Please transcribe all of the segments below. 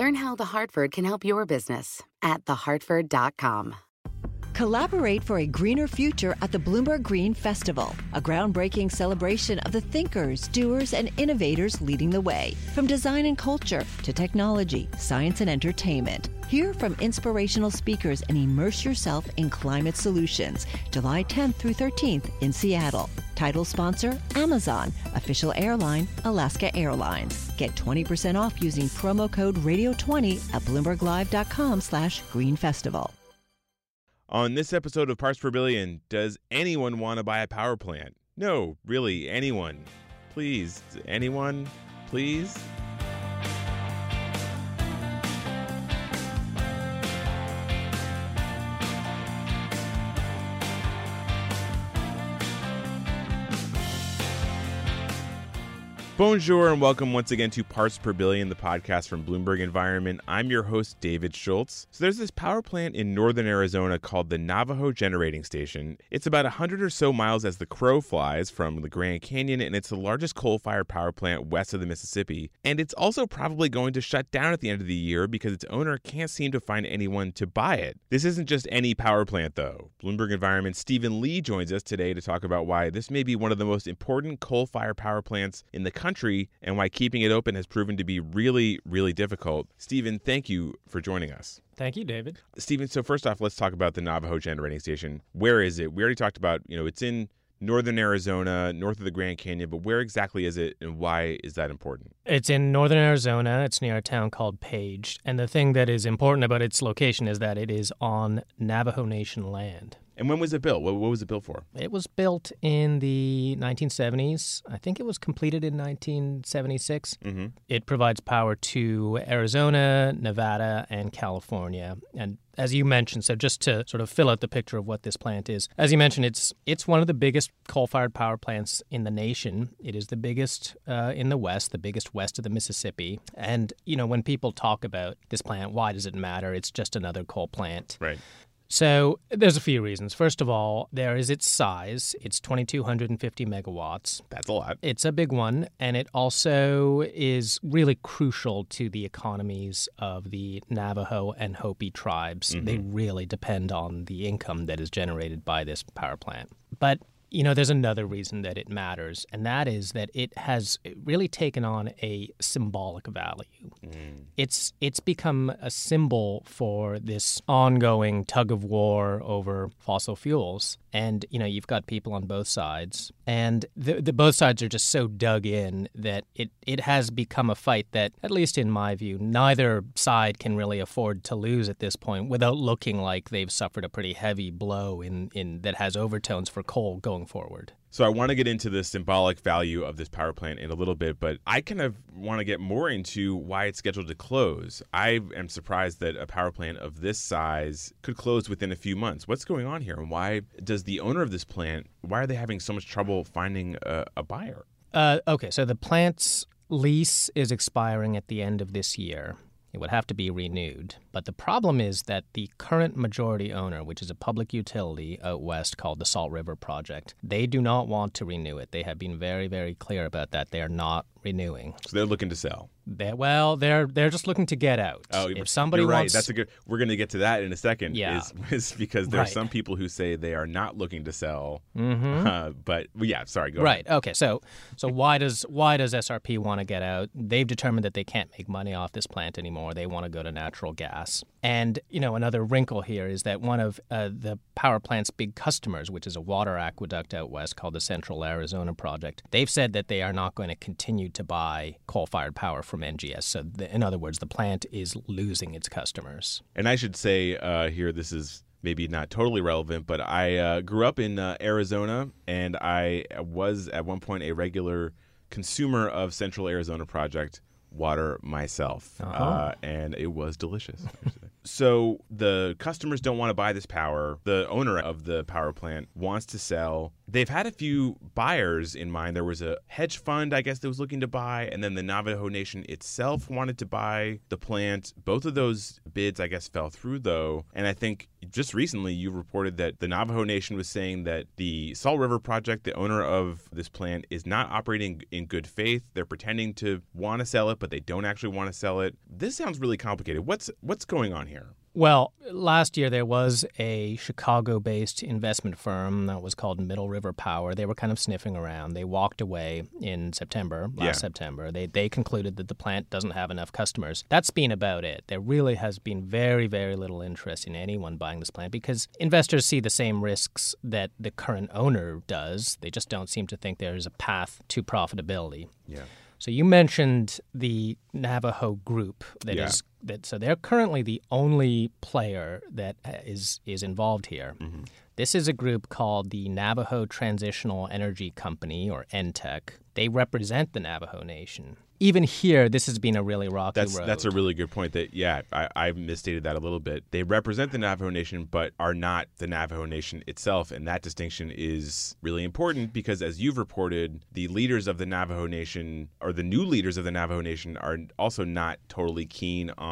Learn how The Hartford can help your business at thehartford.com. Collaborate for a greener future at the Bloomberg Green Festival, a groundbreaking celebration of the thinkers, doers, and innovators leading the way. From design and culture to technology, science, and entertainment. Hear from inspirational speakers and immerse yourself in climate solutions. July 10th through 13th in Seattle. Title sponsor Amazon. Official airline Alaska Airlines. Get 20% off using promo code Radio20 at BloombergLive.com slash Green Festival. On this episode of Parts Per Billion, does anyone want to buy a power plant? No, really, anyone. Please, anyone? Please? Bonjour and welcome once again to Parts Per Billion, the podcast from Bloomberg Environment. I'm your host, David Schultz. So, there's this power plant in northern Arizona called the Navajo Generating Station. It's about 100 or so miles as the crow flies from the Grand Canyon, and it's the largest coal fired power plant west of the Mississippi. And it's also probably going to shut down at the end of the year because its owner can't seem to find anyone to buy it. This isn't just any power plant, though. Bloomberg Environment Stephen Lee joins us today to talk about why this may be one of the most important coal fired power plants in the country country and why keeping it open has proven to be really, really difficult. Stephen, thank you for joining us. Thank you, David. Stephen, so first off, let's talk about the Navajo Generating Station. Where is it? We already talked about, you know, it's in northern Arizona, north of the Grand Canyon, but where exactly is it and why is that important? It's in northern Arizona. It's near a town called Page. And the thing that is important about its location is that it is on Navajo Nation land. And when was it built? What, what, was it built for? It was built in the 1970s. I think it was completed in 1976. Mm-hmm. It provides power to Arizona, Nevada, and California. And as you mentioned, so just to sort of fill out the picture of what this plant is, as you mentioned, it's it's one of the biggest coal-fired power plants in the nation. It is the biggest uh, in the West, the biggest west of the Mississippi. And you know, when people talk about this plant, why does it matter? It's just another coal plant. Right. So there's a few reasons. First of all, there is its size. It's 2,250 megawatts. That's a lot. It's a big one, and it also is really crucial to the economies of the Navajo and Hopi tribes. Mm-hmm. They really depend on the income that is generated by this power plant. But you know, there's another reason that it matters, and that is that it has really taken on a symbolic value. Mm. It's it's become a symbol for this ongoing tug of war over fossil fuels, and you know you've got people on both sides, and the, the both sides are just so dug in that it it has become a fight that, at least in my view, neither side can really afford to lose at this point without looking like they've suffered a pretty heavy blow in in that has overtones for coal going going forward. So I want to get into the symbolic value of this power plant in a little bit, but I kind of want to get more into why it's scheduled to close. I am surprised that a power plant of this size could close within a few months. What's going on here, and why does the owner of this plant? Why are they having so much trouble finding a, a buyer? Uh, okay, so the plant's lease is expiring at the end of this year. It would have to be renewed. But the problem is that the current majority owner, which is a public utility out west called the Salt River Project, they do not want to renew it. They have been very, very clear about that. They are not renewing. So they're looking to sell. They, well, they're they're just looking to get out. Oh, if somebody you're right. Wants, That's a good. We're going to get to that in a second. Yeah, is, is because there right. are some people who say they are not looking to sell. Mm-hmm. Uh, but well, yeah, sorry. Go right. Ahead. Okay. So so why does why does SRP want to get out? They've determined that they can't make money off this plant anymore. They want to go to natural gas. And you know another wrinkle here is that one of uh, the power plant's big customers, which is a water aqueduct out west called the Central Arizona Project, they've said that they are not going to continue to buy coal fired power from NGS. So, the, in other words, the plant is losing its customers. And I should say uh, here, this is maybe not totally relevant, but I uh, grew up in uh, Arizona and I was at one point a regular consumer of Central Arizona Project water myself. Uh-huh. Uh, and it was delicious. So the customers don't want to buy this power. The owner of the power plant wants to sell. They've had a few buyers in mind. There was a hedge fund, I guess, that was looking to buy, and then the Navajo Nation itself wanted to buy the plant. Both of those bids, I guess, fell through, though. And I think just recently you reported that the Navajo Nation was saying that the Salt River Project, the owner of this plant, is not operating in good faith. They're pretending to want to sell it, but they don't actually want to sell it. This sounds really complicated. What's what's going on here? Well, last year there was a Chicago based investment firm that was called Middle River Power. They were kind of sniffing around. They walked away in September, last Yeah. September. They, they concluded that the plant doesn't have enough customers. That's been about it. There really has been very, very little interest in anyone buying this plant because investors see the same risks that the current owner does. They just don't seem to think there's a path to profitability. Yeah. So you mentioned the Navajo group that is Yeah. That so they're currently the only player that uh, is is involved here. Mm-hmm. This is a group called the Navajo Transitional Energy Company or NTEC. They represent the Navajo Nation. Even here, this has been a really rocky That's road. that's a really good point. That yeah, I, I misstated that a little bit. They represent the Navajo Nation, but are not the Navajo Nation itself, and that distinction is really important because, as you've reported, the leaders of the Navajo Nation or the new leaders of the Navajo Nation are also not totally keen on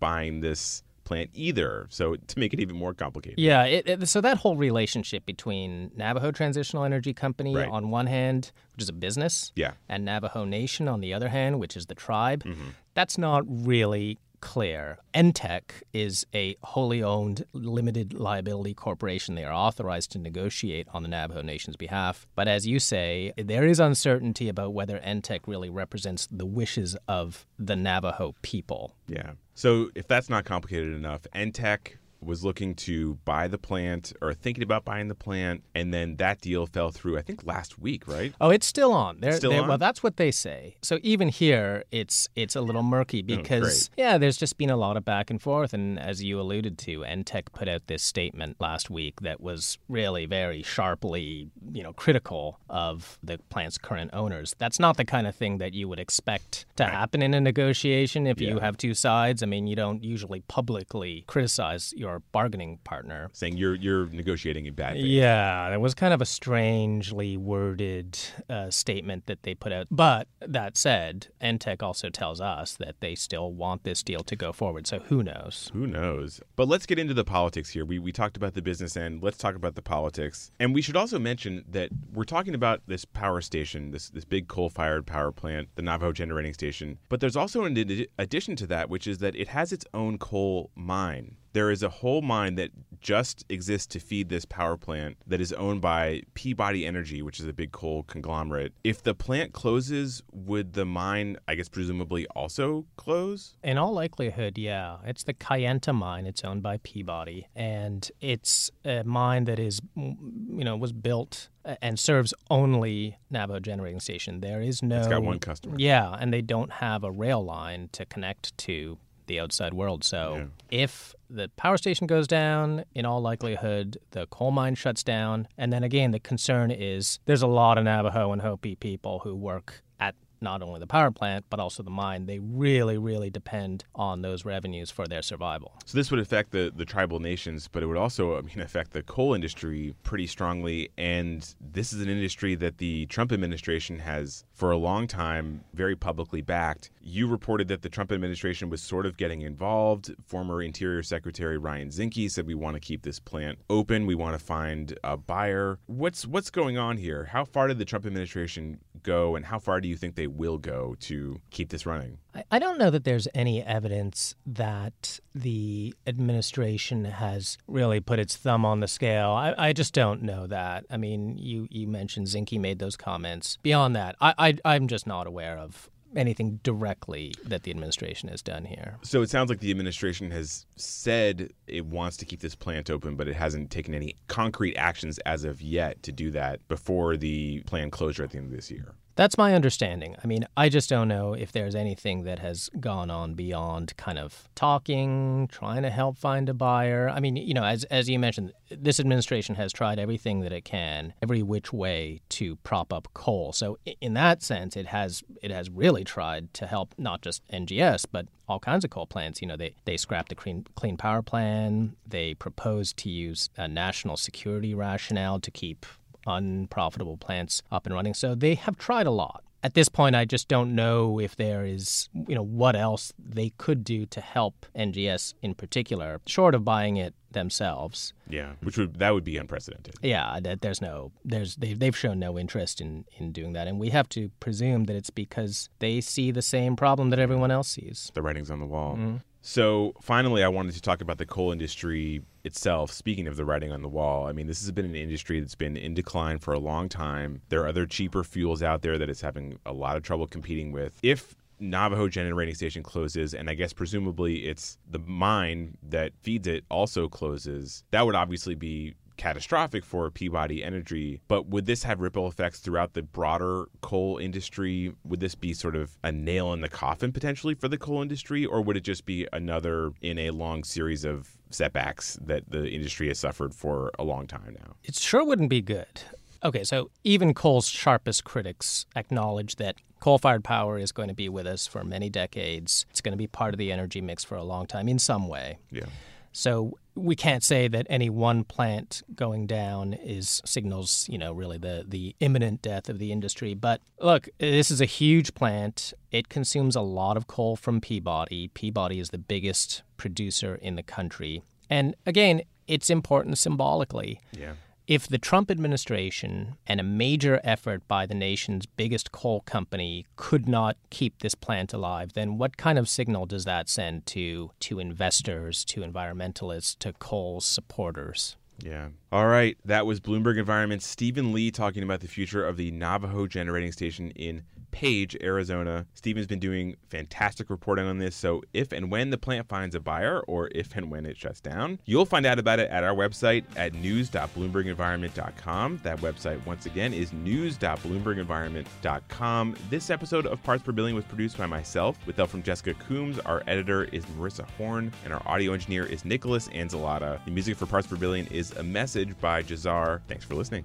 buying this plant either. So to make it even more complicated. Yeah, it, it, so that whole relationship between Navajo Transitional Energy Company Right. on one hand, which is a business, Yeah. and Navajo Nation on the other hand, which is the tribe, Mm-hmm. that's not really clear. NTEC is a wholly owned limited liability corporation. They are authorized to negotiate on the Navajo Nation's behalf. But as you say, there is uncertainty about whether NTEC really represents the wishes of the Navajo people. Yeah. So if that's not complicated enough, NTEC was looking to buy the plant or thinking about buying the plant, and then that deal fell through. I think last week, right? Oh, it's still on. They're, Still they're- on? Well, that's what they say. So even here, it's it's a little murky oh, because great. yeah, there's just been a lot of back and forth, and as you alluded to, NTEC put out this statement last week that was really very sharply, you know, critical of the plant's current owners. That's not the kind of thing that you would expect to happen in a negotiation if you have two sides. I mean, you don't usually publicly criticize your bargaining partner. Saying you're you're negotiating in bad faith. Yeah, that was kind of a strangely worded uh, statement that they put out. But that said, NTEC also tells us that they still want this deal to go forward. So who knows? Who knows? But let's get into the politics here. We, we talked about the business end. Let's talk about the politics. And we should also mention that we're talking about this power station, this, this big coal fired power plant, the Navajo generating station. But there's also an addition to that, which is that it has its own coal mine. There is a whole mine that just exists to feed this power plant that is owned by Peabody Energy, which is a big coal conglomerate. If the plant closes, would the mine, I guess, presumably also close? In all likelihood, yeah. It's the Kayenta mine. It's owned by Peabody. And it's a mine that is, you know, was built uh, and serves only Navajo Generating Station. There is no. It's got one customer. Yeah, and they don't have a rail line to connect to the outside world. So if the power station goes down, in all likelihood, the coal mine shuts down. And then again, the concern is there's a lot of Navajo and Hopi people who work at not only the power plant, but also the mine. They really, really depend on those revenues for their survival. So this would affect the, the tribal nations, but it would also I mean, affect the coal industry pretty strongly. And this is an industry that the Trump administration has, for a long time, very publicly backed. You reported that the Trump administration was sort of getting involved. Former Interior Secretary Ryan Zinke said we want to keep this plant open. We want to find a buyer. What's what's going on here? How far did the Trump administration go, and how far do you think they will go to keep this running? I- don't know that there's any evidence that the administration has really put its thumb on the scale. I, I just don't know that. I mean, you, you mentioned Zinke made those comments. Beyond that, I, I, I'm just not aware of anything directly that the administration has done here. So it sounds like the administration has said it wants to keep this plant open, but it hasn't taken any concrete actions as of yet to do that before the planned closure at the end of this year. That's my understanding. I mean, I just don't know if there's anything that has gone on beyond kind of talking, trying to help find a buyer. I mean, you know, as as you mentioned, this administration has tried everything that it can, every which way to prop up coal. So in that sense, it has it has really tried to help not just NGS but all kinds of coal plants. You know, they they scrapped the clean clean power plan. They proposed to use a national security rationale to keep unprofitable plants up and running. So they have tried a lot. At this point, I just don't know if there is, you know, what else they could do to help NGS in particular, short of buying it themselves. Yeah, which would that would be unprecedented. Yeah, that there's no, there's they've they've shown no interest in in doing that, and we have to presume that it's because they see the same problem that everyone else sees. The writing's on the wall. Mm-hmm. So finally, I wanted to talk about the coal industry itself. Speaking of the writing on the wall, I mean, this has been an industry that's been in decline for a long time. There are other cheaper fuels out there that it's having a lot of trouble competing with. If Navajo generating station closes, and I guess presumably it's the mine that feeds it also closes, that would obviously be catastrophic for Peabody Energy, but would this have ripple effects throughout the broader coal industry? Would this be sort of a nail in the coffin potentially for the coal industry, or would it just be another in a long series of setbacks that the industry has suffered for a long time now? It sure wouldn't be good. Okay, so even coal's sharpest critics acknowledge that coal fired power is going to be with us for many decades. It's going to be part of the energy mix for a long time in some way. Yeah. So we can't say that any one plant going down is signals, you know, really the the imminent death of the industry. But look, this is a huge plant. It consumes a lot of coal from Peabody. Peabody is the biggest producer in the country. And again, it's important symbolically. Yeah. If the Trump administration and a major effort by the nation's biggest coal company could not keep this plant alive, then what kind of signal does that send to to investors, to environmentalists, to coal supporters? Yeah. All right. That was Bloomberg Environment's Stephen Lee talking about the future of the Navajo generating station in Page, Arizona. Stephen's been doing fantastic reporting on this. So, if and when the plant finds a buyer, or if and when it shuts down, you'll find out about it at our website at news.bloombergenvironment.com. That website, once again, is news.bloombergenvironment.com. This episode of Parts Per Billion was produced by myself, with help from Jessica Coombs. Our editor is Marissa Horn, and our audio engineer is Nicholas Anzalata. The music for Parts Per Billion is a message by Jazar. Thanks for listening.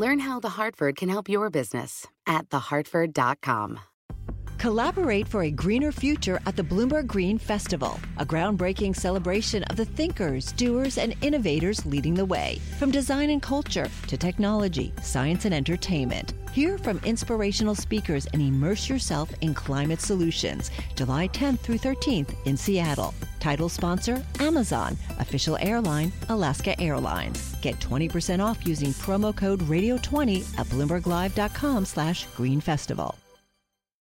Learn how The Hartford can help your business at thehartford.com. Collaborate for a greener future at the Bloomberg Green Festival, a groundbreaking celebration of the thinkers, doers, and innovators leading the way. From design and culture to technology, science, and entertainment. Hear from inspirational speakers and immerse yourself in climate solutions. July 10th through 13th in Seattle. Title sponsor Amazon. Official airline Alaska Airlines. Get 20% off using promo code radio20 at bloomberglive.com slash green festival.